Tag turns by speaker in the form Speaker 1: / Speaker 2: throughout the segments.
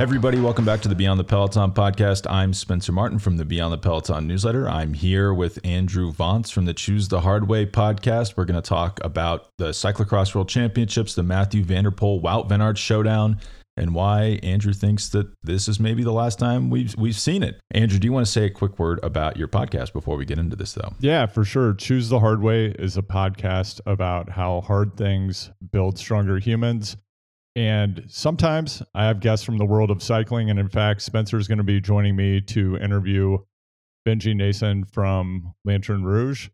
Speaker 1: everybody, welcome back to the Beyond the Peloton podcast. I'm Spencer Martin from the Beyond the Peloton newsletter. I'm here with Andrew Vontz from the Choose the Hard Way podcast. We're going to talk about the Cyclocross World Championships, the Matthew van der Poel Wout Van Aert showdown, and why Andrew thinks that this is maybe the last time we've we've seen it. Andrew, do you want to say a quick word about your podcast before we get into this though?
Speaker 2: Yeah, for sure. Choose the Hard Way is a podcast about how hard things build stronger humans. And sometimes I have guests from the world of cycling. And in fact, Spencer is going to be joining me to interview Benji Naesen from Lanterne Rouge.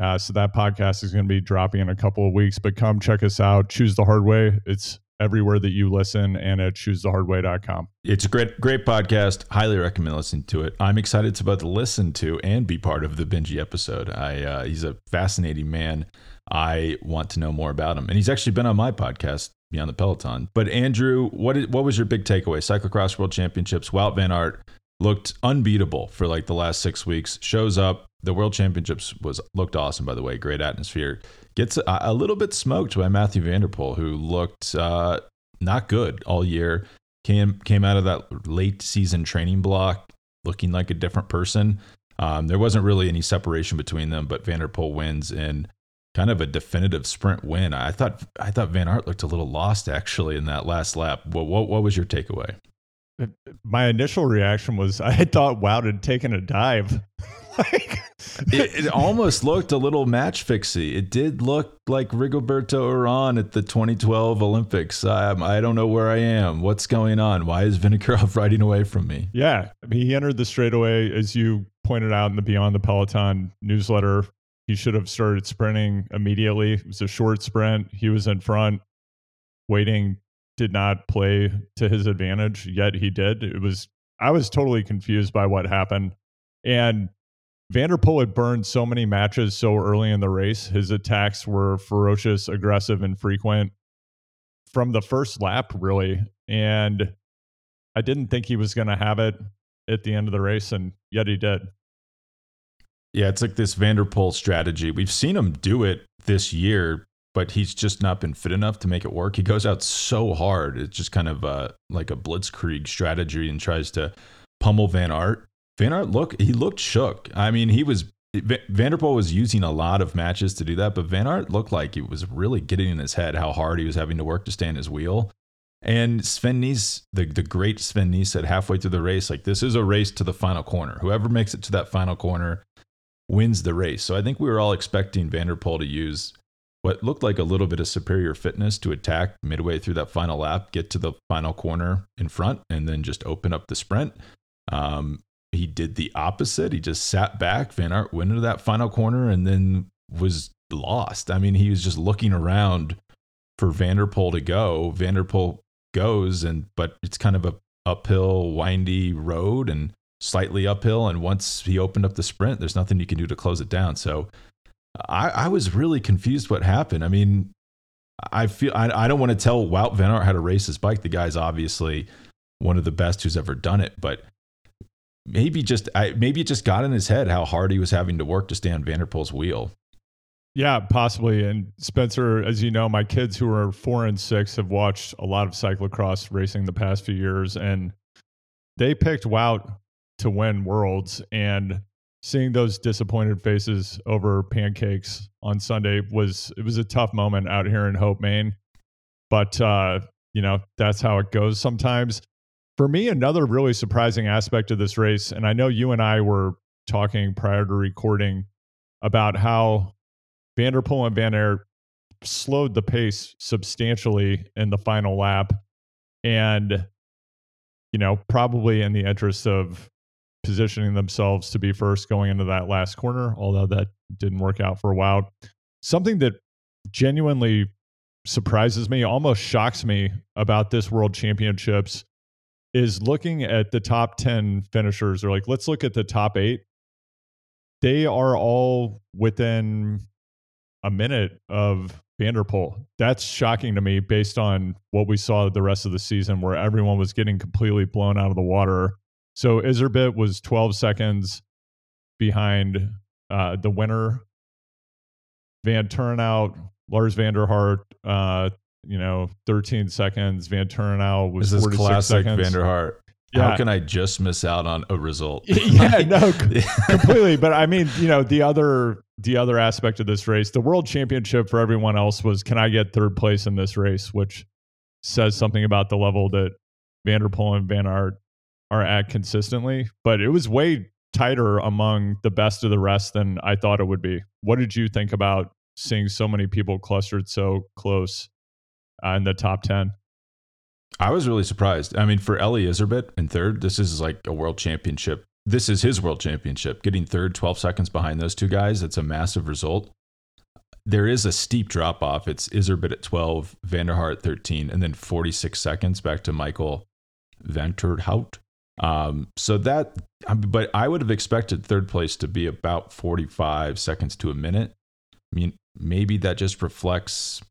Speaker 2: Uh, so that podcast is going to be dropping in a couple of weeks, but come check us out. Choose the Hard Way. It's everywhere that you listen and at choosethehardway.com.
Speaker 1: It's a great, great podcast. Highly recommend listening to it. I'm excited to both listen to and be part of the Benji episode. I uh, he's a fascinating man. I want to know more about him, and he's actually been on my podcast Beyond the Peloton. But Andrew, what is, what was your big takeaway? Cyclocross World Championships. Wout Van Aert looked unbeatable for like the last six weeks. Shows up. The World Championships was looked awesome, by the way. Great atmosphere. Gets a, a little bit smoked by Matthew van der Poel, who looked uh, not good all year. Came came out of that late season training block looking like a different person. Um, there wasn't really any separation between them, but van der Poel wins in kind of a definitive sprint win. I thought I thought Van Aert looked a little lost actually in that last lap. What what, what was your takeaway?
Speaker 2: My initial reaction was I thought Wout had taken a dive.
Speaker 1: like, it, it, almost looked a little match fixy. It did look like Rigoberto Uran at the 2012 Olympics. Um, I don't know where I am. What's going on? Why is Vinokurov riding away from me?
Speaker 2: Yeah, I mean, he entered the straightaway as you pointed out in the Beyond the Peloton newsletter he should have started sprinting immediately. It was a short sprint. He was in front. Waiting did not play to his advantage, yet he did. It was I was totally confused by what happened. And van der Poel had burned so many matches so early in the race. His attacks were ferocious, aggressive, and frequent from the first lap, really. And I didn't think he was going to have it at the end of the race, and yet he did.
Speaker 1: Yeah, it's like this van der Poel strategy. We've seen him do it this year, but he's just not been fit enough to make it work. He goes out so hard. It's just kind of uh, like a blitzkrieg strategy and tries to pummel Van Aert. Van Aert look, he looked shook. I mean, he was van der was using a lot of matches to do that, but Van Aert looked like he was really getting in his head how hard he was having to work to stay in his wheel. And Sven Nys, the, the great Sven Nys said halfway through the race, like this is a race to the final corner. Whoever makes it to that final corner wins the race. So I think we were all expecting van der Poel to use what looked like a little bit of superior fitness to attack midway through that final lap, get to the final corner in front, and then just open up the sprint. Um, he did the opposite. He just sat back. Van Aert went into that final corner and then was lost. I mean, he was just looking around for van der Poel to go. van der Poel goes, and but it's kind of a uphill, windy road, and slightly uphill. And once he opened up the sprint, there's nothing you can do to close it down. So I, I was really confused what happened. I mean, I feel I, I don't want to tell Wout Van Aert how to race his bike. The guy's obviously one of the best who's ever done it, but maybe just I, maybe it just got in his head how hard he was having to work to stay on van der Poel's wheel.
Speaker 2: Yeah, possibly. And Spencer, as you know, my kids who are four and six have watched a lot of cyclocross racing the past few years, and they picked Wout to win worlds and seeing those disappointed faces over pancakes on Sunday was it was a tough moment out here in Hope, Maine. But uh, you know, that's how it goes sometimes. For me, another really surprising aspect of this race, and I know you and I were talking prior to recording about how van der Poel and Van Aert slowed the pace substantially in the final lap. And, you know, probably in the interest of positioning themselves to be first going into that last corner, although that didn't work out for a while. Something that genuinely surprises me, almost shocks me about this World Championships is looking at the top 10 finishers. Or like, let's look at the top eight. They are all within a minute of van der Poel. That's shocking to me based on what we saw the rest of the season where everyone was getting completely blown out of the water so Iserbyt was 12 seconds behind uh, the winner. Vanthourenhout, Lars van der Haar, uh, you know, 13 seconds. Vanthourenhout was
Speaker 1: This is
Speaker 2: 46
Speaker 1: classic
Speaker 2: seconds.
Speaker 1: Vanderhart.
Speaker 2: Yeah.
Speaker 1: How can I just miss out on a result?
Speaker 2: yeah, no, completely. But I mean, you know, the other the other aspect of this race, the world championship for everyone else was, can I get third place in this race? Which says something about the level that van der Poel and Van Aert are at consistently. But it was way tighter among the best of the rest than I thought it would be. What did you think about seeing so many people clustered so close uh, in the top ten?
Speaker 1: I was really surprised. I mean, for Eli Iserbyt in third, this is like a world championship. This is his world championship. Getting third, 12 seconds behind those two guys, it's a massive result. There is a steep drop off. It's Iserbit at 12, Vanderhart 13, and then 46 seconds back to Michael Vanthourenhout. Um, so that, but I would have expected third place to be about 45 seconds to a minute. I mean, maybe that just reflects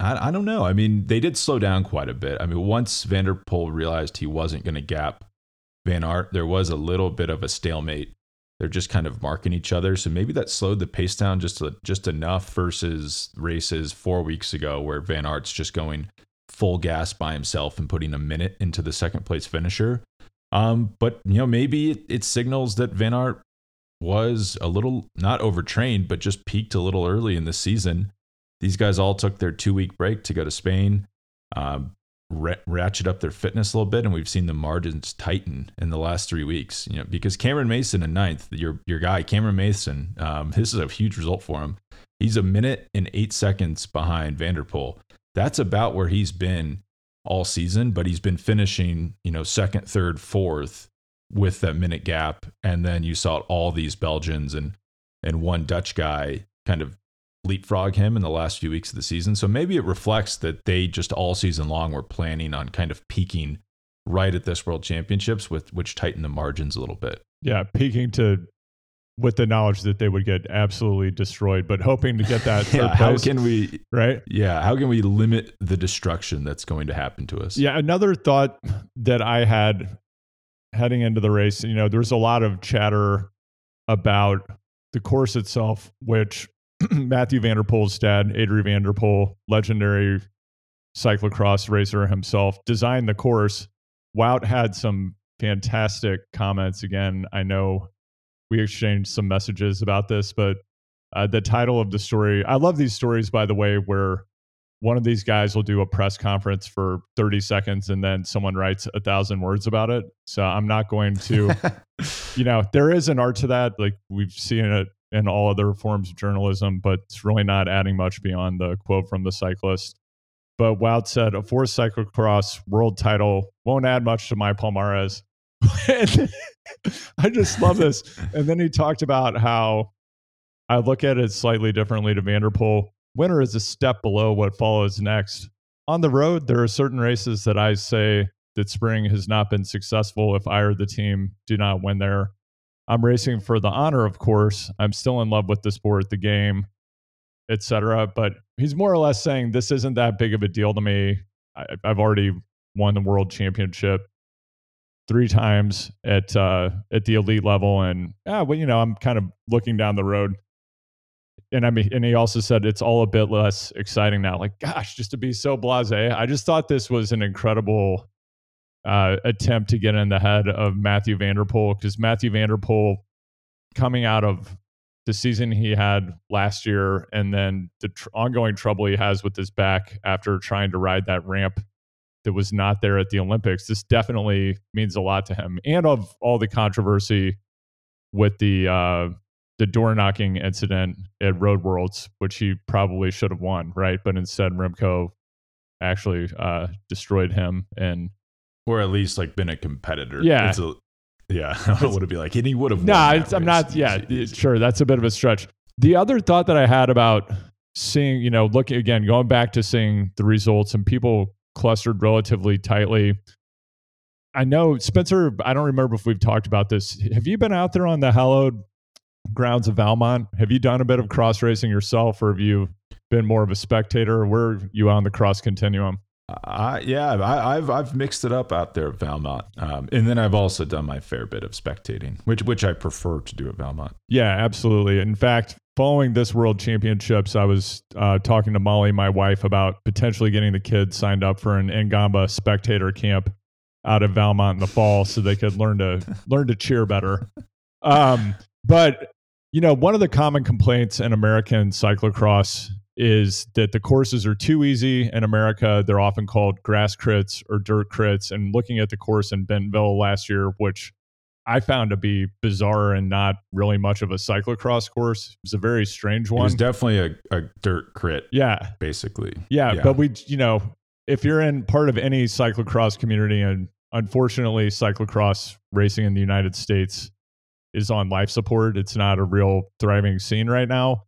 Speaker 1: I, I don't know. I mean, they did slow down quite a bit. I mean, once van der Poel realized he wasn't going to gap Van Aert, there was a little bit of a stalemate. They're just kind of marking each other, so maybe that slowed the pace down just a, just enough versus races four weeks ago where Van Aert's just going full gas by himself and putting a minute into the second place finisher. Um, but you know, maybe it, it signals that Van Aert was a little not overtrained, but just peaked a little early in the season these guys all took their two week break to go to Spain, um, ra- ratchet up their fitness a little bit, and we've seen the margins tighten in the last three weeks. You know, because Cameron Mason in ninth, your your guy Cameron Mason, um, this is a huge result for him. He's a minute and eight seconds behind van der Poel. That's about where he's been all season, but he's been finishing, you know, second, third, fourth with that minute gap, and then you saw all these Belgians and and one Dutch guy kind of leapfrog him in the last few weeks of the season. So maybe it reflects that they just all season long were planning on kind of peaking right at this World Championships, with which tightened the margins a little bit.
Speaker 2: Yeah, peaking to with the knowledge that they would get absolutely destroyed, but hoping to get that
Speaker 1: Yeah, how can we?
Speaker 2: right?
Speaker 1: Yeah, how can we limit the destruction that's going to happen to us?
Speaker 2: Yeah, another thought that I had heading into the race, you know, there's a lot of chatter about the course itself, which Matthew van der Poel's dad, Adrian van der Poel, legendary cyclocross racer himself, designed the course. Wout had some fantastic comments. Again, I know we exchanged some messages about this, but uh, the title of the story, I love these stories, by the way, where one of these guys will do a press conference for 30 seconds and then someone writes a thousand words about it. So I'm not going to, you know, there is an art to that. Like we've seen it in all other forms of journalism, but it's really not adding much beyond the quote from the cyclist. But Wout said, a fourth cyclocross world title won't add much to my Palmares. I just love this. And then he talked about how I look at it slightly differently to van der Poel. Winter is a step below what follows next. On the road, there are certain races that I say that spring has not been successful if I or the team do not win there. I'm racing for the honor, of course. I'm still in love with the sport, the game, etc. But he's more or less saying this isn't that big of a deal to me. I, I've already won the world championship three times at uh, at the elite level, and yeah, well, you know, I'm kind of looking down the road. And I mean, and he also said it's all a bit less exciting now. Like, gosh, just to be so blasé. I just thought this was an incredible uh, attempt to get in the head of Matthew van der Poel because Matthew van der Poel coming out of the season he had last year and then the tr- ongoing trouble he has with his back after trying to ride that ramp that was not there at the Olympics. This definitely means a lot to him and of all the controversy with the uh, the door knocking incident at Road Worlds, which he probably should have won, right? But instead, Remco actually uh, destroyed him and
Speaker 1: or at least like been a competitor.
Speaker 2: Yeah.
Speaker 1: It's a, yeah. I would be like, and he would have.
Speaker 2: No, it's, I'm not. Yeah,
Speaker 1: easy.
Speaker 2: sure. That's a bit of a stretch. The other thought that I had about seeing, you know, looking again, going back to seeing the results and people clustered relatively tightly. I know Spencer. I don't remember if we've talked about this. Have you been out there on the hallowed grounds of Valmont? Have you done a bit of cross racing yourself, or have you been more of a spectator? Where are you on the cross continuum?
Speaker 1: I, yeah, I, I've I've mixed it up out there at Valmont, um, and then I've also done my fair bit of spectating, which which I prefer to do at Valmont.
Speaker 2: Yeah, absolutely. In fact, following this World Championships, I was uh, talking to Molly, my wife, about potentially getting the kids signed up for an Ngamba spectator camp out of Valmont in the fall, so they could learn to learn to cheer better. Um, but you know, one of the common complaints in American cyclocross is that the courses are too easy in America. They're often called grass crits or dirt crits. And looking at the course in Bentonville last year, which I found to be bizarre and not really much of a cyclocross course. It was a very strange one. It
Speaker 1: was definitely a, a dirt crit.
Speaker 2: Yeah.
Speaker 1: Basically.
Speaker 2: Yeah, yeah. But we, you know, if you're in part of any cyclocross community, and unfortunately, cyclocross racing in the United States is on life support, it's not a real thriving scene right now.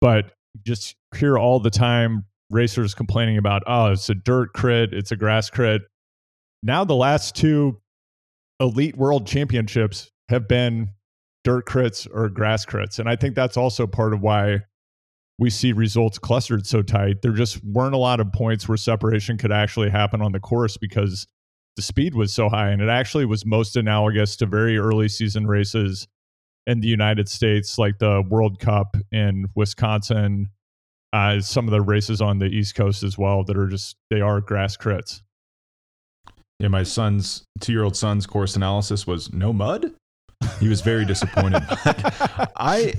Speaker 2: But just hear all the time racers complaining about, oh, it's a dirt crit, it's a grass crit. Now, the last two elite world championships have been dirt crits or grass crits. And I think that's also part of why we see results clustered so tight. There just weren't a lot of points where separation could actually happen on the course because the speed was so high. And it actually was most analogous to very early season races in the United States, like the World Cup in Wisconsin, uh, some of the races on the East Coast as well that are just, they are grass crits.
Speaker 1: Yeah, my son's two year old son's course analysis was no mud. He was very disappointed. I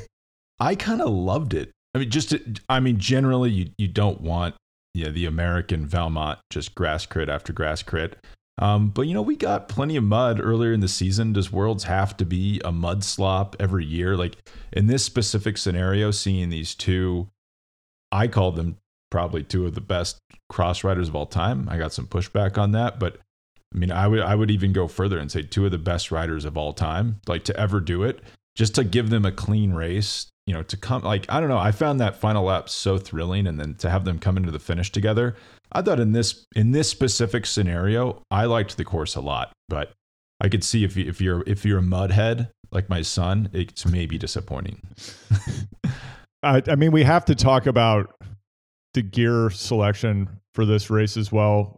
Speaker 1: I kind of loved it. I mean, just I mean, generally, you you don't want yeah the American Valmont just grass crit after grass crit. Um, but you know, we got plenty of mud earlier in the season. Does Worlds have to be a mud slop every year? Like in this specific scenario, seeing these two, I call them probably two of the best cross riders of all time. I got some pushback on that, but I mean, I would I would even go further and say two of the best riders of all time, like to ever do it, just to give them a clean race. You know, to come like I don't know. I found that final lap so thrilling, and then to have them come into the finish together. I thought in this in this specific scenario, I liked the course a lot, but I could see if you, if you're if you're a mudhead like my son, it's maybe disappointing.
Speaker 2: I, I mean, we have to talk about the gear selection for this race as well.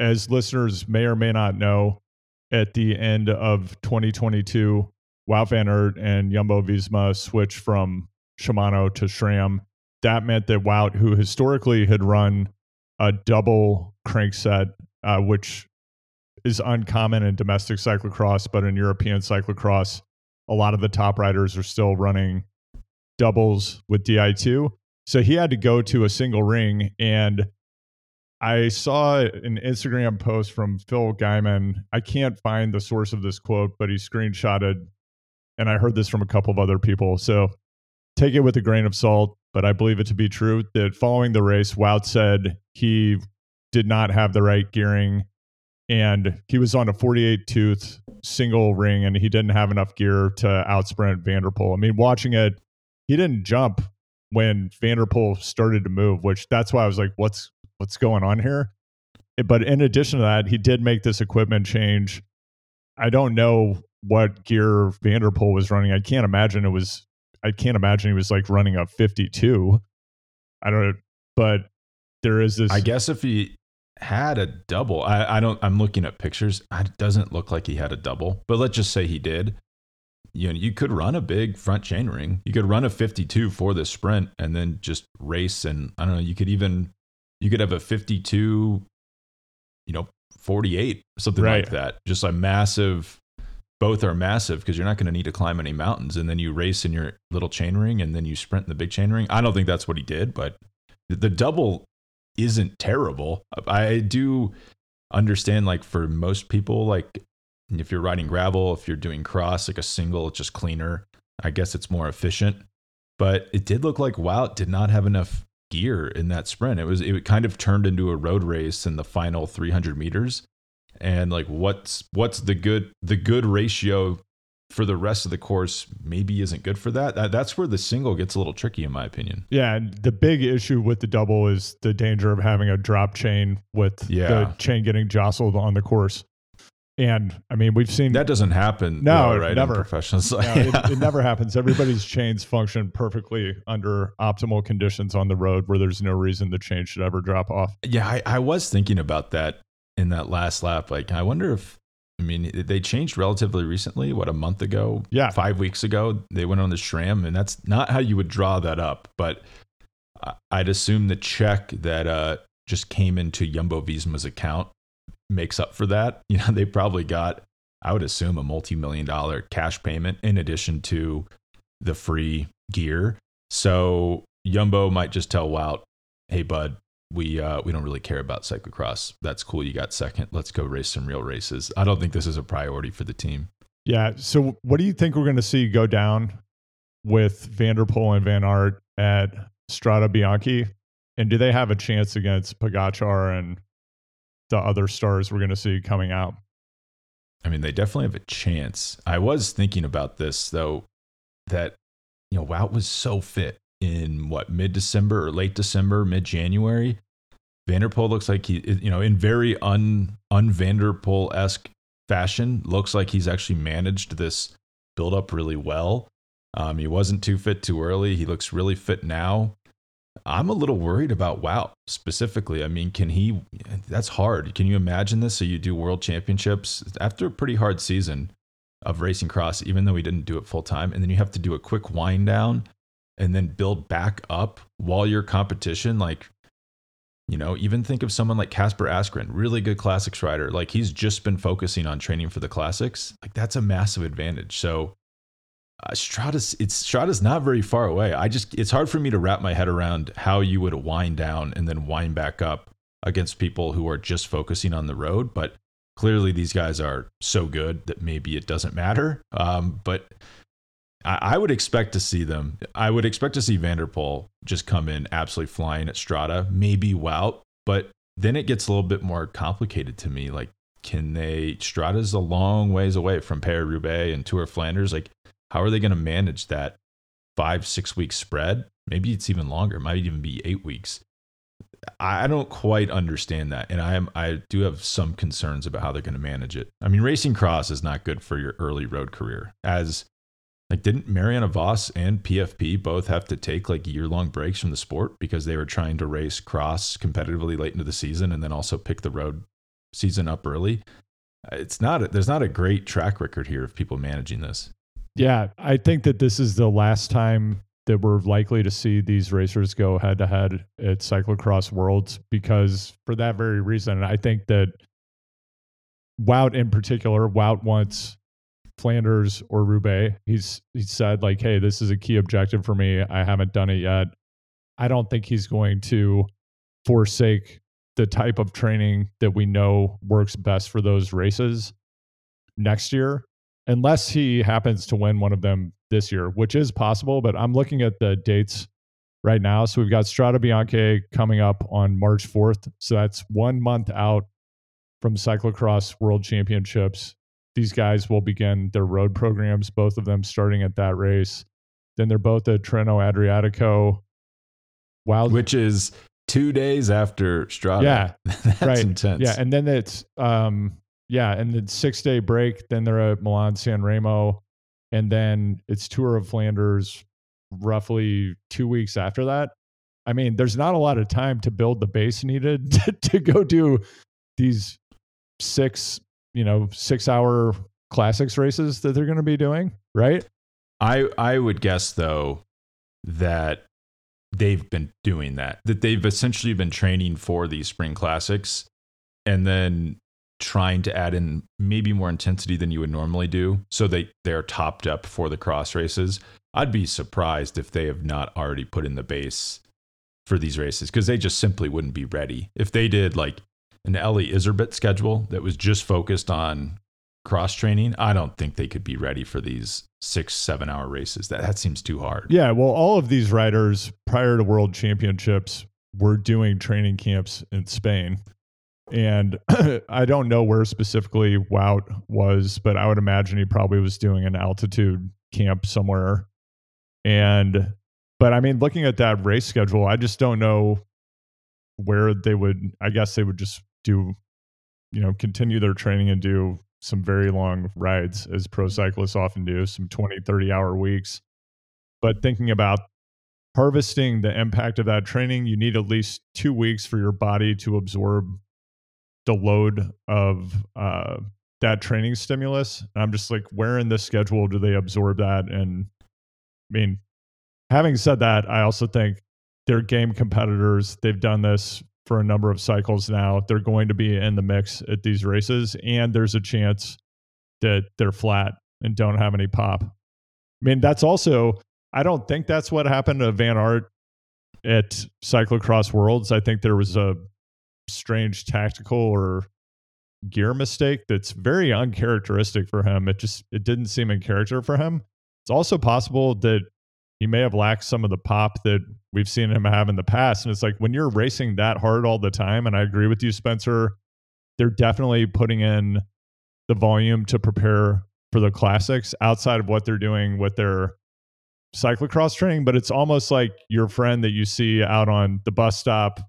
Speaker 2: As listeners may or may not know, at the end of 2022, Wout van Aert and Jumbo Visma switched from Shimano to SRAM. That meant that Wout, who historically had run a double crankset, uh, which is uncommon in domestic cyclocross, but in European cyclocross, a lot of the top riders are still running doubles with Di2. So he had to go to a single ring. And I saw an Instagram post from Phil Gaimon. I can't find the source of this quote, but he screenshotted, and I heard this from a couple of other people. So take it with a grain of salt but I believe it to be true that following the race, Wout said he did not have the right gearing and he was on a 48 tooth single ring and he didn't have enough gear to outsprint van der Poel. I mean, watching it, he didn't jump when van der Poel started to move, which that's why I was like, what's what's going on here? Eh, but in addition to that, he did make this equipment change. I don't know what gear van der Poel was running. I can't imagine it was I can't imagine he was like running a 52. I don't know, but there is this.
Speaker 1: I guess if he had a double, I, I don't, I'm looking at pictures. It doesn't look like he had a double, but let's just say he did. You know, you could run a big front chainring. You could run a 52 for the sprint and then just race. And I don't know, you could even, you could have a 52, you know, 48, something right. like that. Just a massive both are massive because you're not going to need to climb any mountains and then you race in your little chain ring and then you sprint in the big chain ring. I don't think that's what he did, but the double isn't terrible. I do understand like for most people like if you're riding gravel, if you're doing cross like a single it's just cleaner. I guess it's more efficient. But it did look like Wout did not have enough gear in that sprint. It was it kind of turned into a road race in the final 300 meters and like what's what's the good the good ratio for the rest of the course maybe isn't good for that. that. That's where the single gets a little tricky, in my opinion.
Speaker 2: Yeah, and the big issue with the double is the danger of having a drop chain with yeah. the chain getting jostled on the course. And I mean, we've seen
Speaker 1: that doesn't happen.
Speaker 2: No,
Speaker 1: though, right?
Speaker 2: never.
Speaker 1: professional
Speaker 2: no, it, it, never happens. Everybody's chains function perfectly under optimal conditions on the road, where there's no reason the chain should ever drop off.
Speaker 1: Yeah, I, I was thinking about that in that last lap. Like, I wonder if I mean, they changed relatively recently. What a month ago?
Speaker 2: Yeah,
Speaker 1: five weeks ago, they went on the SRAM, and that's not how you would draw that up. But I'd assume the check that uh, just came into Jumbo Visma's account makes up for that. You know, they probably got, I would assume, a multi-million dollar cash payment in addition to the free gear. So Yumbo might just tell Wout, "Hey, bud, we uh, we don't really care about cyclocross. That's cool. You got second. Let's go race some real races. I don't think this is a priority for the team.
Speaker 2: Yeah. So what do you think we're going to see go down with van der Poel and Van Aert at Strade Bianche? And do they have a chance against Pogacar and the other stars we're going to see coming out?
Speaker 1: I mean, they definitely have a chance. I was thinking about this though, that you know, Wout was so fit in what mid December or late December, mid January. van der Poel looks like he, you know, in very un un van der Poel esque fashion, looks like he's actually managed this build up really well. Um, he wasn't too fit too early. He looks really fit now. I'm a little worried about Wout specifically. I mean, can he? That's hard. Can you imagine this? So you do World Championships after a pretty hard season of racing cross, even though he didn't do it full time, and then you have to do a quick wind down and then build back up while your competition like you know even think of someone like Kasper Asgreen really good classics rider like he's just been focusing on training for the classics like that's a massive advantage so uh, Strade's it's Strade's not very far away I just it's hard for me to wrap my head around how you would wind down and then wind back up against people who are just focusing on the road but clearly these guys are so good that maybe it doesn't matter um, but I, would expect to see them. I would expect to see van der Poel just come in absolutely flying at Strade, maybe Wout, but then it gets a little bit more complicated to me. Like, can they? Strade's a long ways away from Paris Roubaix and Tour of Flanders. Like, how are they going to manage that five, six week spread? Maybe it's even longer. It might even be eight weeks. I don't quite understand that, and I am I do have some concerns about how they're going to manage it. I mean, racing cross is not good for your early road career, as like, didn't Marianne Vos and PFP both have to take like year long breaks from the sport because they were trying to race cross competitively late into the season and then also pick the road season up early? It's not, a, there's not a great track record here of people managing this.
Speaker 2: Yeah. I think that this is the last time that we're likely to see these racers go head to head at cyclocross worlds because for that very reason, I think that Wout in particular, Wout wants Flanders or Roubaix. He's he said like, "Hey, this is a key objective for me. I haven't done it yet." I don't think he's going to forsake the type of training that we know works best for those races next year unless he happens to win one of them this year, which is possible, but I'm looking at the dates right now. So we've got Strade Bianche coming up on March 4th. So that's 1 month out from cyclocross world championships these guys will begin their road programs, both of them starting at that race. Then they're both at Tirreno-Adriatico.
Speaker 1: Wild, which is two days after Strade.
Speaker 2: Yeah,
Speaker 1: that's
Speaker 2: right.
Speaker 1: intense.
Speaker 2: Yeah, and then it's um, yeah, and then six day break. Then they're at Milan San Remo, and then it's Tour of Flanders. Roughly two weeks after that. I mean, there's not a lot of time to build the base needed to, to go do these six you know, six hour classics races that they're going to be doing, right?
Speaker 1: I I would guess though that they've been doing that. That they've essentially been training for these spring classics and then trying to add in maybe more intensity than you would normally do so they they're topped up for the cross races. I'd be surprised if they have not already put in the base for these races because they just simply wouldn't be ready. If they did like an Eli Iserbyt schedule that was just focused on cross training, I don't think they could be ready for these six, seven hour races. That that seems too hard.
Speaker 2: Yeah, well, all of these riders prior to World Championships were doing training camps in Spain. And I don't know where specifically Wout was, but I would imagine he probably was doing an altitude camp somewhere. And, but I mean, looking at that race schedule, I just don't know where they would, I guess they would just do, you know, continue their training and do some very long rides as pro mm-hmm. cyclists often do, some 20, 30 hour weeks. But thinking about harvesting the impact of that training, you need at least two weeks for your body to absorb the load of uh, that training stimulus. And I'm just like, where in the schedule do they absorb that? And I mean, having said that, I also think they're game competitors. They've done this for a number of cycles now. They're going to be in the mix at these races, and there's a chance that they're flat and don't have any pop. I mean, that's also, I don't think that's what happened to Van Aert at Cyclocross Worlds. I think there was a strange tactical or gear mistake that's very uncharacteristic for him. It just it didn't seem in character for him. It's also possible that he may have lacked some of the pop that we've seen him have in the past. And it's like when you're racing that hard all the time, and I agree with you, Spencer, they're definitely putting in the volume to prepare for the classics outside of what they're doing with their cyclocross training. But it's almost like your friend that you see out on the bus stop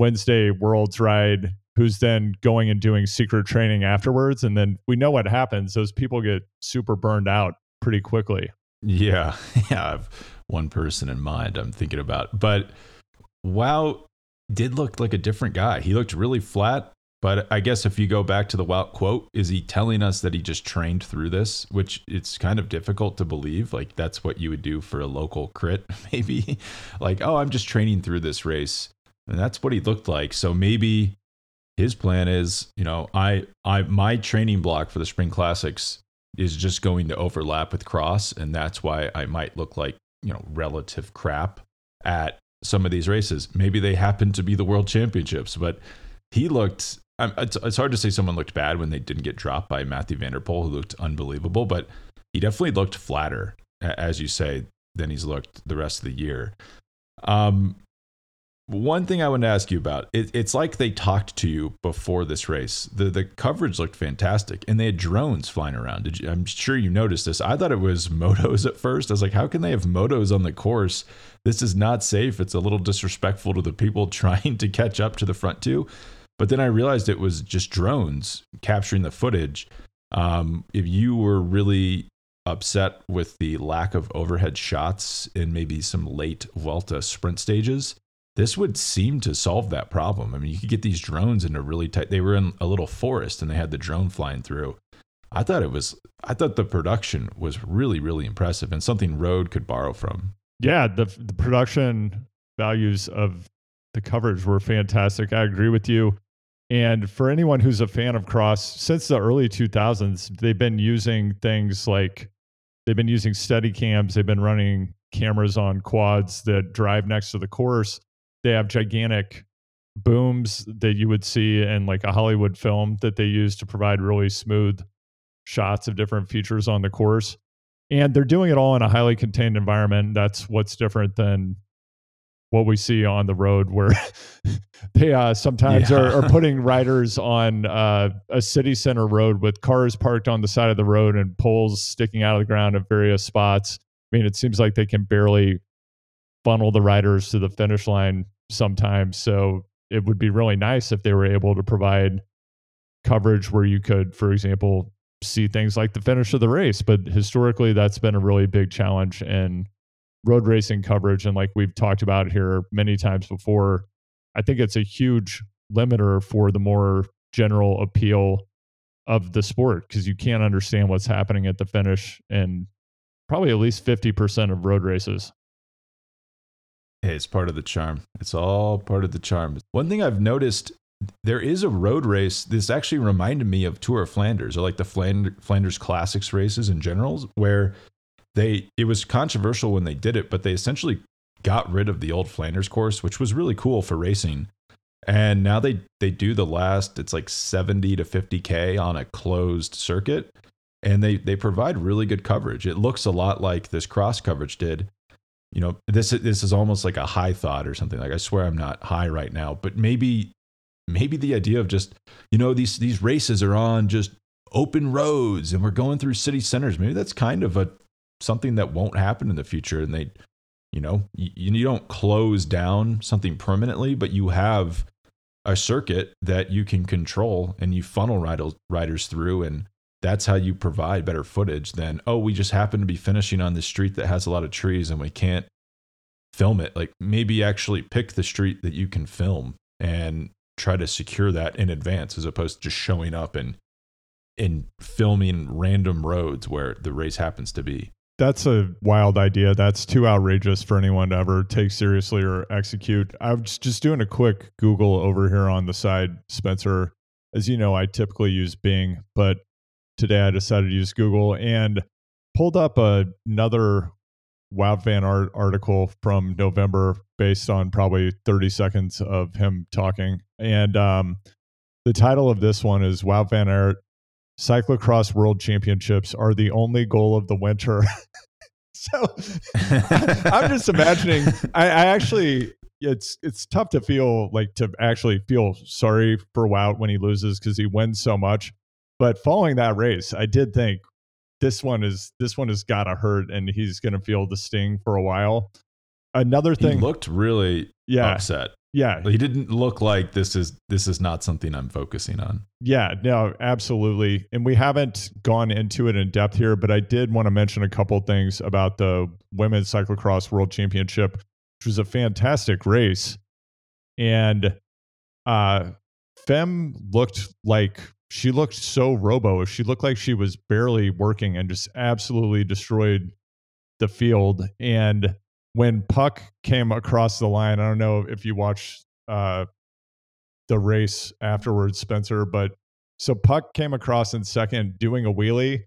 Speaker 2: Wednesday Worlds ride who's then going and doing secret training afterwards. And then we know what happens. Those people get super burned out pretty quickly.
Speaker 1: Yeah. Yeah. I have one person in mind I'm thinking about. But Wout did look like a different guy. He looked really flat. But I guess if you go back to the Wout quote, is he telling us that he just trained through this? Which it's kind of difficult to believe. Like that's what you would do for a local crit, maybe. like, oh, I'm just training through this race. And that's what he looked like. So maybe his plan is, you know, I I my training block for the spring classics is just going to overlap with cross and that's why I might look like, you know, relative crap at some of these races. Maybe they happen to be the world championships, but he looked it's, it's hard to say someone looked bad when they didn't get dropped by Matthew van der Poel, who looked unbelievable, but he definitely looked flatter, as you say, than he's looked the rest of the year. Um, one thing I want to ask you about it, it's like they talked to you before this race. The the coverage looked fantastic, and they had drones flying around. You, I'm sure you noticed this. I thought it was motos at first. I was like, how can they have motos on the course? This is not safe. It's a little disrespectful to the people trying to catch up to the front two. But then I realized it was just drones capturing the footage. Um, if you were really upset with the lack of overhead shots in maybe some late Vuelta sprint stages this would seem to solve that problem. I mean, you could get these drones into really tight. They were in a little forest and they had the drone flying through. I thought it was. I thought the production was really, really impressive and something Road could borrow from.
Speaker 2: Yeah, the the production values of the coverage were fantastic. I agree with you. And for anyone who's a fan of Cross, since the early 2000s, they've been using things like they've been using steady cams. They've been running cameras on quads that drive next to the course they have gigantic booms that you would see in like a Hollywood film that they use to provide really smooth shots of different features on the course. And they're doing it all in a highly contained environment. That's what's different than what we see on the road, where they uh, sometimes yeah. are, are, putting riders on uh, a city center road with cars parked on the side of the road and poles sticking out of the ground at various spots. I mean, it seems like they can barely funnel the riders to the finish line sometimes. So it would be really nice if they were able to provide coverage where you could, for example, see things like the finish of the race. But historically, that's been a really big challenge in road racing coverage. And like we've talked about here many times before, I think it's a huge limiter for the more general appeal of the sport because you can't understand what's happening at the finish in probably at least 50% of road races.
Speaker 1: Hey, it's part of the charm. It's all part of the charm. One thing I've noticed there is a road race. This actually reminded me of Tour of Flanders or like the Flanders Classics races in general, where they it was controversial when they did it, but they essentially got rid of the old Flanders course, which was really cool for racing. And now they they do the last it's like 70 to 50k on a closed circuit and they they provide really good coverage. It looks a lot like this cross coverage did you know this this is almost like a high thought or something. Like i swear i'm not high right now but maybe maybe the idea of just you know these these races are on just open roads and we're going through city centers. Maybe that's kind of a something that won't happen in the future and they you know you, you don't close down something permanently but you have a circuit that you can control and you funnel riders through and that's how you provide better footage than oh we just happen to be finishing on this street that has a lot of trees and we can't film it like maybe actually pick the street that you can film and try to secure that in advance as opposed to just showing up and and filming random roads where the race happens to be.
Speaker 2: That's a wild idea. That's too outrageous for anyone to ever take seriously or execute. I was just doing a quick Google over here on the side, Spencer. As you know, I typically use Bing, but today I decided to use Google and pulled up another Wout Van Aert article from November based on probably 30 seconds of him talking. And um, the title of this one is Wout Van Aert cyclocross world championships are the only goal of the winter. so I'm just imagining. I, I, actually, it's it's tough to feel like to actually feel sorry for Wout when he loses because he wins so much. But following that race, I did think this one is this one has got to hurt, and he's going to feel the sting for a while. Another thing
Speaker 1: he looked really yeah, upset.
Speaker 2: Yeah.
Speaker 1: He didn't look like this is this is not something I'm focusing on.
Speaker 2: Yeah, no, absolutely. And we haven't gone into it in depth here, but I did want to mention a couple things about the women's cyclocross world championship, which was a fantastic race. And uh Fem looked like she looked so robo. She looked like she was barely working and just absolutely destroyed the field. And when Puck came across the line, I don't know if you watched uh, the race afterwards, Spencer, but so Puck came across in second doing a wheelie.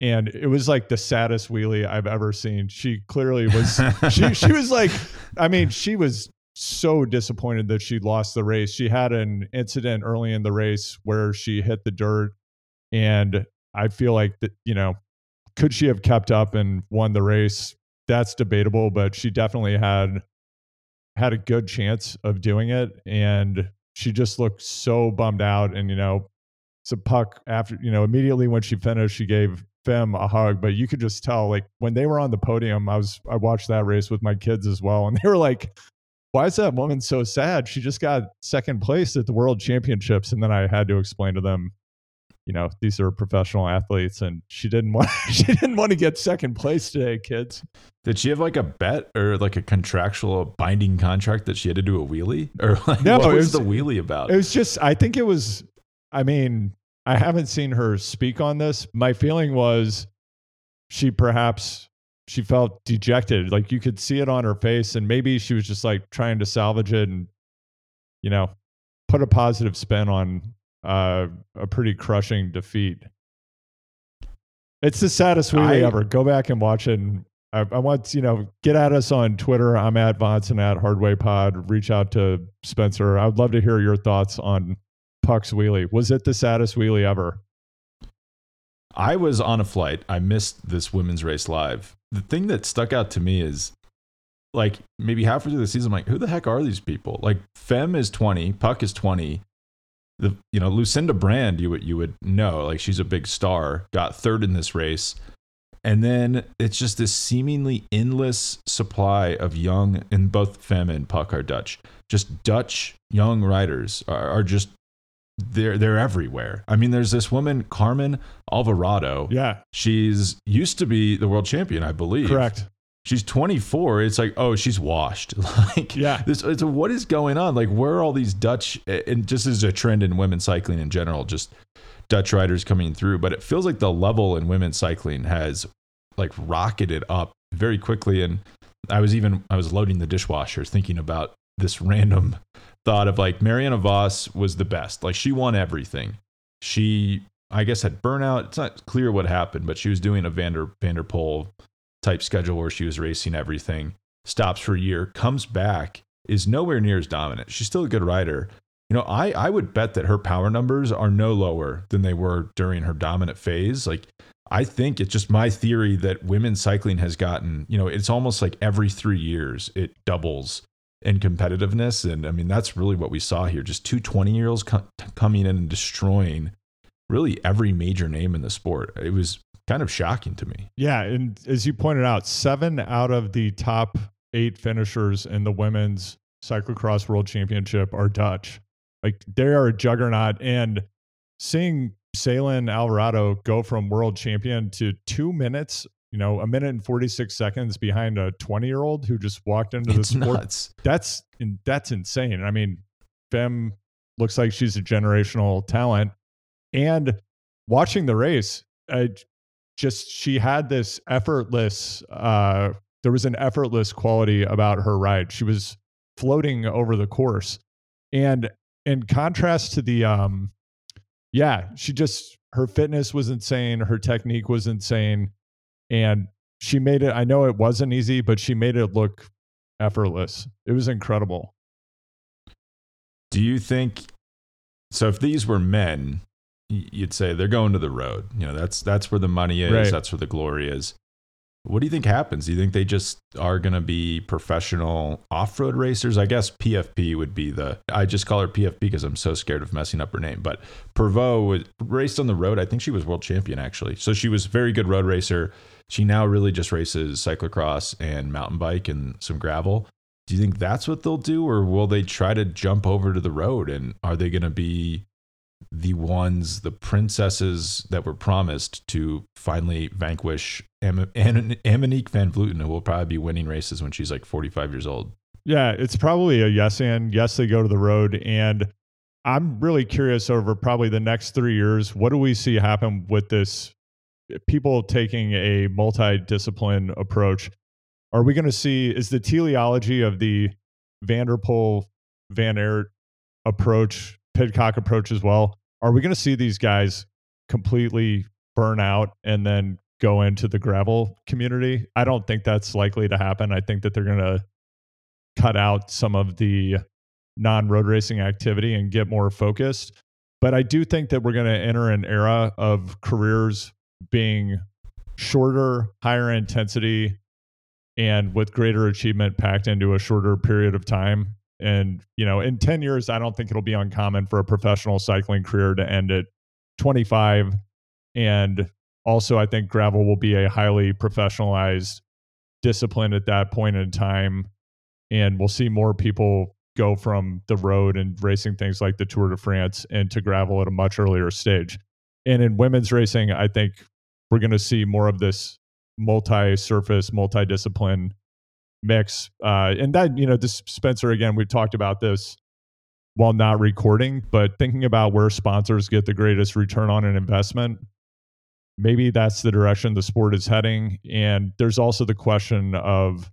Speaker 2: And it was like the saddest wheelie I've ever seen. She clearly was, she, she was like, I mean, she was so disappointed that she lost the race. She had an incident early in the race where she hit the dirt. And I feel like that, you know, could she have kept up and won the race? that's debatable, but she definitely had had a good chance of doing it. And she just looked so bummed out. And, you know, so Puck after, you know, immediately when she finished, she gave Fem a hug. But you could just tell, like, when they were on the podium, I was I watched that race with my kids as well. And they were like, why is that woman so sad? She just got second place at the world championships. And then I had to explain to them you know these are professional athletes and she didn't want she didn't want to get second place today kids
Speaker 1: did she have like a bet or like a contractual binding contract that she had to do a wheelie or like no, what was, was the wheelie about
Speaker 2: it was just i think it was i mean i haven't seen her speak on this my feeling was she perhaps she felt dejected like you could see it on her face and maybe she was just like trying to salvage it and you know put a positive spin on uh, a pretty crushing defeat. It's the saddest wheelie I, ever. Go back and watch it. And I, I, want you know get at us on Twitter. I'm at Vonson at Hardway Pod. Reach out to Spencer. I would love to hear your thoughts on Puck's wheelie. Was it the saddest wheelie ever?
Speaker 1: I was on a flight. I missed this women's race live. The thing that stuck out to me is like maybe halfway through the season, I'm like, who the heck are these people? Like Fem is 20, Puck is 20 the you know Lucinda Brand you would you would know like she's a big star got third in this race and then it's just this seemingly endless supply of young and both Fem and Puck are Dutch just Dutch young riders are, are just they're they're everywhere. I mean, there's this woman Carmen Alvarado.
Speaker 2: Yeah,
Speaker 1: she's used to be the world champion, I believe.
Speaker 2: Correct.
Speaker 1: She's 24 it's like oh she's washed. Like
Speaker 2: yeah.
Speaker 1: this it's a, what is going on? Like where are all these dutch and just as a trend in women's cycling in general just dutch riders coming through but it feels like the level in women's cycling has like rocketed up very quickly. And i was even i was loading the dishwasher thinking about this random thought of like marianne vos was the best like she won everything she i guess had burnout it's not clear what happened but she was doing a vander van der Poel type schedule where she was racing everything, stops for a year, comes back, is nowhere near as dominant. She's still a good rider. You know, I, I would bet that her power numbers are no lower than they were during her dominant phase. Like, I think it's just my theory that women's cycling has gotten, you know, it's almost like every three years it doubles in competitiveness. And I mean, that's really what we saw here. Just two 20 year olds co- coming in and destroying really every major name in the sport. It was kind of shocking to me.
Speaker 2: Yeah, and as you pointed out, seven out of the top eight finishers in the women's cyclocross world championship are Dutch. Like they are a juggernaut, and seeing Ceylin Alvarado go from world champion to two minutes, you know, a minute and forty six seconds behind a twenty year old who just walked into the sport.
Speaker 1: Nuts.
Speaker 2: That's that's insane. I mean, Fem looks like she's a generational talent, and watching the race, I just she had this effortless. Uh, there was an effortless quality about her ride. She was floating over the course, and in contrast to the, um, yeah, she just her fitness was insane. Her technique was insane, and she made it. I know it wasn't easy, but she made it look effortless. It was incredible.
Speaker 1: Do you think so? If these were men, you'd say they're going to the road. You know, that's that's where the money is.
Speaker 2: Right.
Speaker 1: That's where the glory is. What do you think happens? Do you think they just are going to be professional off-road racers? I guess PFP would be the. I just call her PFP because I'm so scared of messing up her name. But Pervot was raced on the road. I think she was world champion actually. So she was a very good road racer. She now really just races cyclocross and mountain bike and some gravel. Do you think that's what they'll do, or will they try to jump over to the road? And are they going to be the ones, the princesses that were promised to finally vanquish Am- Am- Amonique Van Vleuten, who will probably be winning races when she's like 45 years old?
Speaker 2: Yeah, it's probably a yes and yes, they go to the road. And I'm really curious over probably the next three years, what do we see happen with this people taking a multi-discipline approach? Are we going to see is the teleology of the van der Poel Van Aert approach, Pidcock approach as well? Are we going to see these guys completely burn out and then go into the gravel community? I don't think that's likely to happen. I think that they're going to cut out some of the non road racing activity and get more focused. But I do think that we're going to enter an era of careers being shorter, higher intensity, and with greater achievement packed into a shorter period of time. And, you know, in 10 years, I don't think it'll be uncommon for a professional cycling career to end at 25. And also, I think gravel will be a highly professionalized discipline at that point in time. And we'll see more people go from the road and racing things like the Tour de France into gravel at a much earlier stage. And in women's racing, I think we're going to see more of this multi-surface, multi-discipline mix. Uh, and that, you know, this Spencer again, we've talked about this while not recording, but thinking about where sponsors get the greatest return on an investment. Maybe that's the direction the sport is heading. And there's also the question of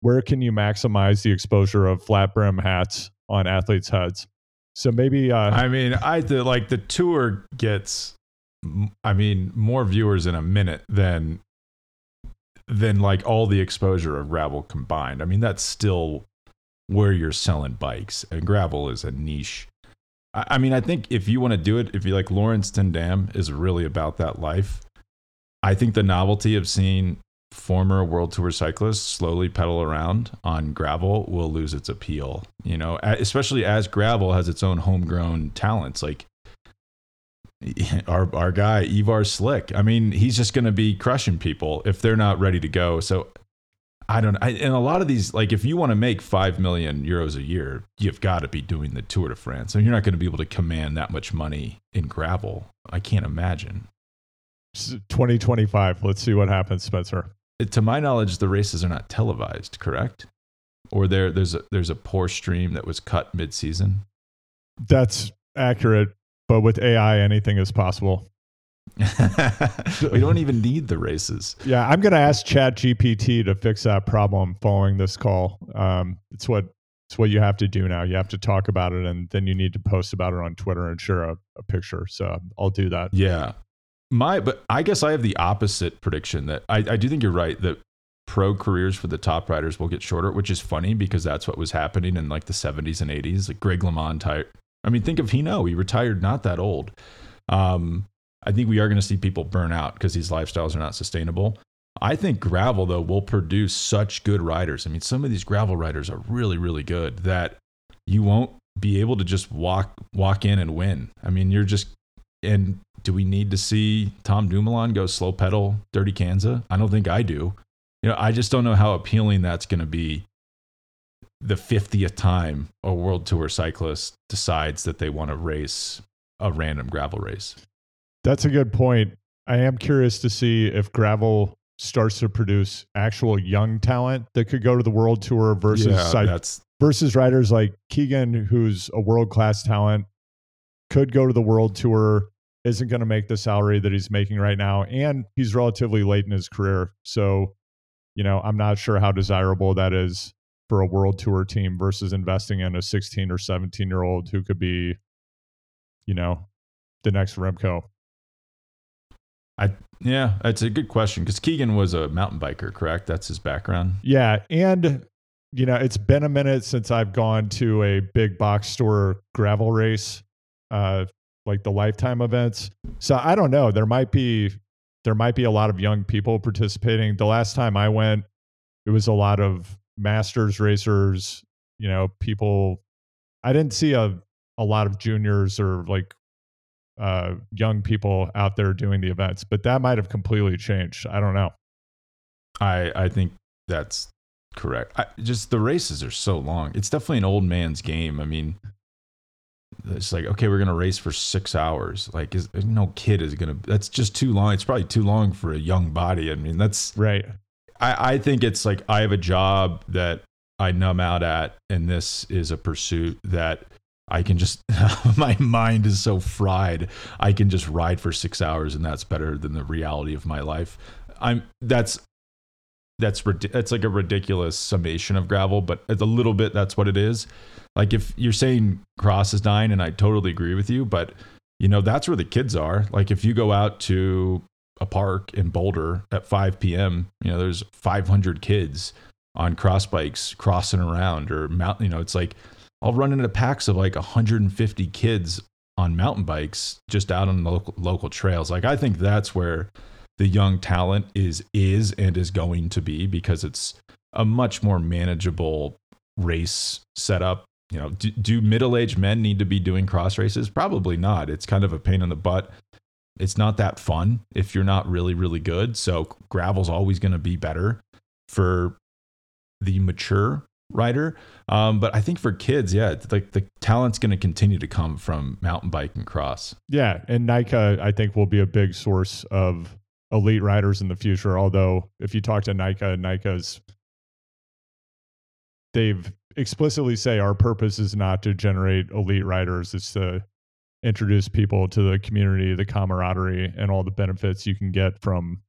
Speaker 2: where can you maximize the exposure of flat brim hats on athletes' heads? So maybe uh,
Speaker 1: I mean, I the, like the tour gets, I mean, more viewers in a minute than than like all the exposure of gravel combined. I mean, that's still where you're selling bikes, and gravel is a niche. I, I mean, I think if you want to do it, if you like Laurens Dam is really about that life. I think the novelty of seeing former world tour cyclists slowly pedal around on gravel will lose its appeal you know especially as gravel has its own homegrown talents like our our guy Ivar Slik. I mean he's just going to be crushing people if they're not ready to go. So I don't I, and a lot of these like if you want to make 5 million euros a year you've got to be doing the Tour de France. And you're not going to be able to command that much money in gravel. I can't imagine.
Speaker 2: 2025 let's see what happens Spencer.
Speaker 1: Uh, to my knowledge, the races are not televised, correct? Or there, there's a, there's a poor stream that was cut mid-season.
Speaker 2: That's accurate, but with AI, anything is possible.
Speaker 1: we don't even need the races.
Speaker 2: Yeah, I'm going to ask Chat GPT to fix that problem following this call. Um, it's what it's what you have to do now. You have to talk about it, and then you need to post about it on Twitter and share a, a picture. So I'll do that.
Speaker 1: Yeah, my but I guess I have the opposite prediction that I, I do think you're right that pro careers for the top riders will get shorter, which is funny because that's what was happening in like the 70s and 80s. Like Greg LeMond, tired. I mean, think of Hinault. He retired not that old. Um, I think we are going to see people burn out because these lifestyles are not sustainable. I think gravel though will produce such good riders. I mean, some of these gravel riders are really, really good that you won't be able to just walk walk in and win. I mean, you're just and do we need to see Tom Dumoulin go slow pedal Dirty Kanza? I don't think I do. You know, I just don't know how appealing that's going to be the 50th time a world tour cyclist decides that they want to race a random gravel race.
Speaker 2: That's a good point. I am curious to see if gravel starts to produce actual young talent that could go to the world tour versus
Speaker 1: yeah, that's
Speaker 2: versus riders like Keegan who's a world class talent could go to the world tour isn't going to make the salary that he's making right now. And he's relatively late in his career. So, you know, I'm not sure how desirable that is for a world tour team versus investing in a 16 or 17 year old who could be, you know, the next Remco.
Speaker 1: I yeah, it's a good question because Keegan was a mountain biker, correct? That's his background.
Speaker 2: Yeah, and you know, it's been a minute since I've gone to a big box store gravel race, uh, like the lifetime events. So I don't know. There might be there might be a lot of young people participating. The last time I went, it was a lot of masters racers, you know, people I didn't see a a lot of juniors or like uh, young people out there doing the events, but that might have completely changed. I don't know.
Speaker 1: I I think that's correct. I, just the races are so long. It's definitely an old man's game. I mean, it's like okay, we're gonna race for six hours. Like, is no kid is gonna. That's just too long. It's probably too long for a young body. I mean, that's
Speaker 2: right.
Speaker 1: I I think it's like I have a job that I numb out at, and this is a pursuit that I can just my mind is so fried. I can just ride for 6 hours and that's better than the reality of my life. I'm that's that's that's like a ridiculous summation of gravel, but a little bit that's what it is. Like if you're saying cross is dying and I totally agree with you, but you know, that's where the kids are. Like if you go out to a park in Boulder at 5 p.m., you know, there's 500 kids on cross bikes crossing around or mountain, you know, it's like I'll run into packs of like 150 kids on mountain bikes just out on the local, local trails. Like I think that's where the young talent is is and is going to be because it's a much more manageable race setup. You know, do, do middle-aged men need to be doing cross races? Probably not. It's kind of a pain in the butt. It's not that fun if you're not really really good. So gravel's always going to be better for the mature rider. Um, but I think for kids, yeah, like the talent's going to continue to come from mountain bike and cross.
Speaker 2: Yeah, and NICA, I think, will be a big source of elite riders in the future. Although, if you talk to NICA, NICA's they've explicitly say our purpose is not to generate elite riders; it's to introduce people to the community, the camaraderie, and all the benefits you can get from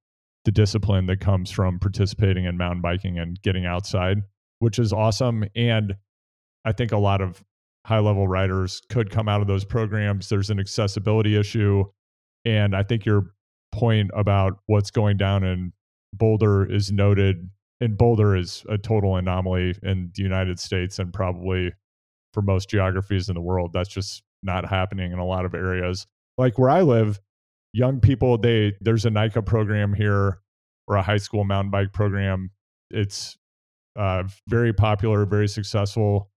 Speaker 2: the discipline that comes from participating in mountain biking and getting outside which is awesome. And I think a lot of high level riders could come out of those programs. There's an accessibility issue. And I think your point about what's going down in Boulder is noted. And Boulder is a total anomaly in the United States and probably for most geographies in the world. That's just not happening in a lot of areas. Like where I live, young people, they there's a NICA program here or a high school mountain bike program. It's uh, very popular, very successful.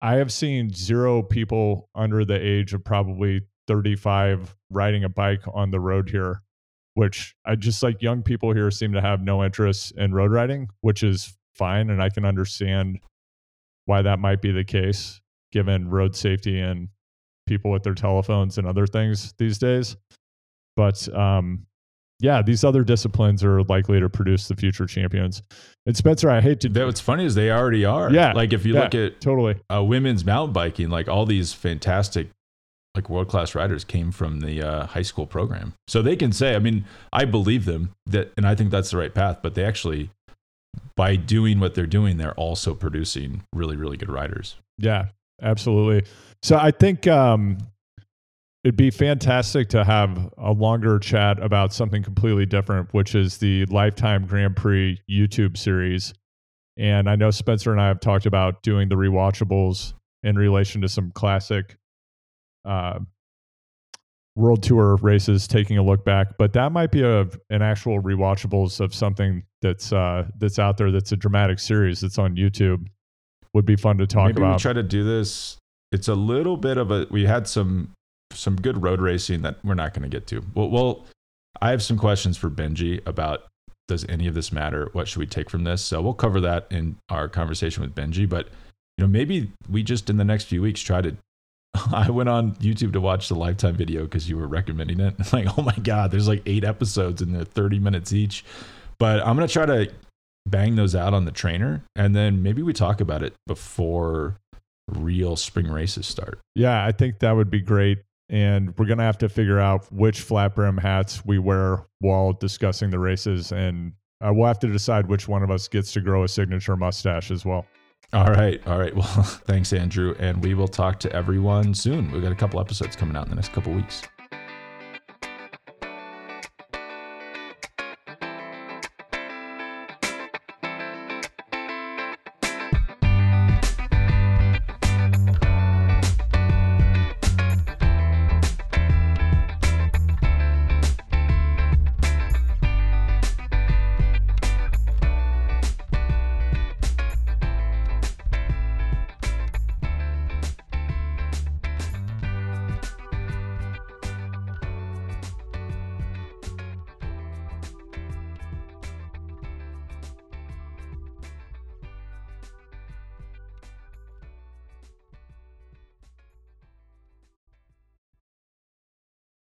Speaker 2: I have seen zero people under the age of probably 35 riding a bike on the road here, which I just like young people here seem to have no interest in road riding, which is fine. And I can understand why that might be the case given road safety and people with their telephones and other things these days. But um, yeah, these other disciplines are likely to produce the future champions. And Spencer, I hate to.
Speaker 1: That what's funny is they already are.
Speaker 2: Yeah,
Speaker 1: like if you
Speaker 2: yeah,
Speaker 1: look at
Speaker 2: totally
Speaker 1: uh, women's mountain biking, like all these fantastic, like world class riders came from the uh, high school program, so they can say. I mean, I believe them that, and I think that's the right path. But they actually, by doing what they're doing, they're also producing really, really good riders.
Speaker 2: Yeah, absolutely. So I think um, It'd be fantastic to have a longer chat about something completely different, which is the Lifetime Grand Prix YouTube series. And I know Spencer and I have talked about doing the rewatchables in relation to some classic uh, World Tour races, taking a look back. But that might be a an actual rewatchables of something that's uh, that's out there. That's a dramatic series that's on YouTube. Would be fun to talk
Speaker 1: Maybe
Speaker 2: about.
Speaker 1: We try to do this. It's a little bit of a. We had some some good road racing that we're not going to get to. Well, well, I have some questions for Benji about does any of this matter? What should we take from this? So we'll cover that in our conversation with Benji. But you know, maybe we just in the next few weeks try to. I went on YouTube to watch the lifetime video because you were recommending it. Like, oh my god, there's like eight episodes and they're 30 minutes each. But I'm gonna try to bang those out on the trainer, and then maybe we talk about it before real spring races start.
Speaker 2: Yeah, I think that would be great and we're gonna have to figure out which flat brim hats we wear while discussing the races, and uh, we'll have to decide which one of us gets to grow a signature mustache as well.
Speaker 1: All right. All right. Well, thanks, Andrew. And we will talk to everyone soon. We've got a couple episodes coming out in the next couple weeks.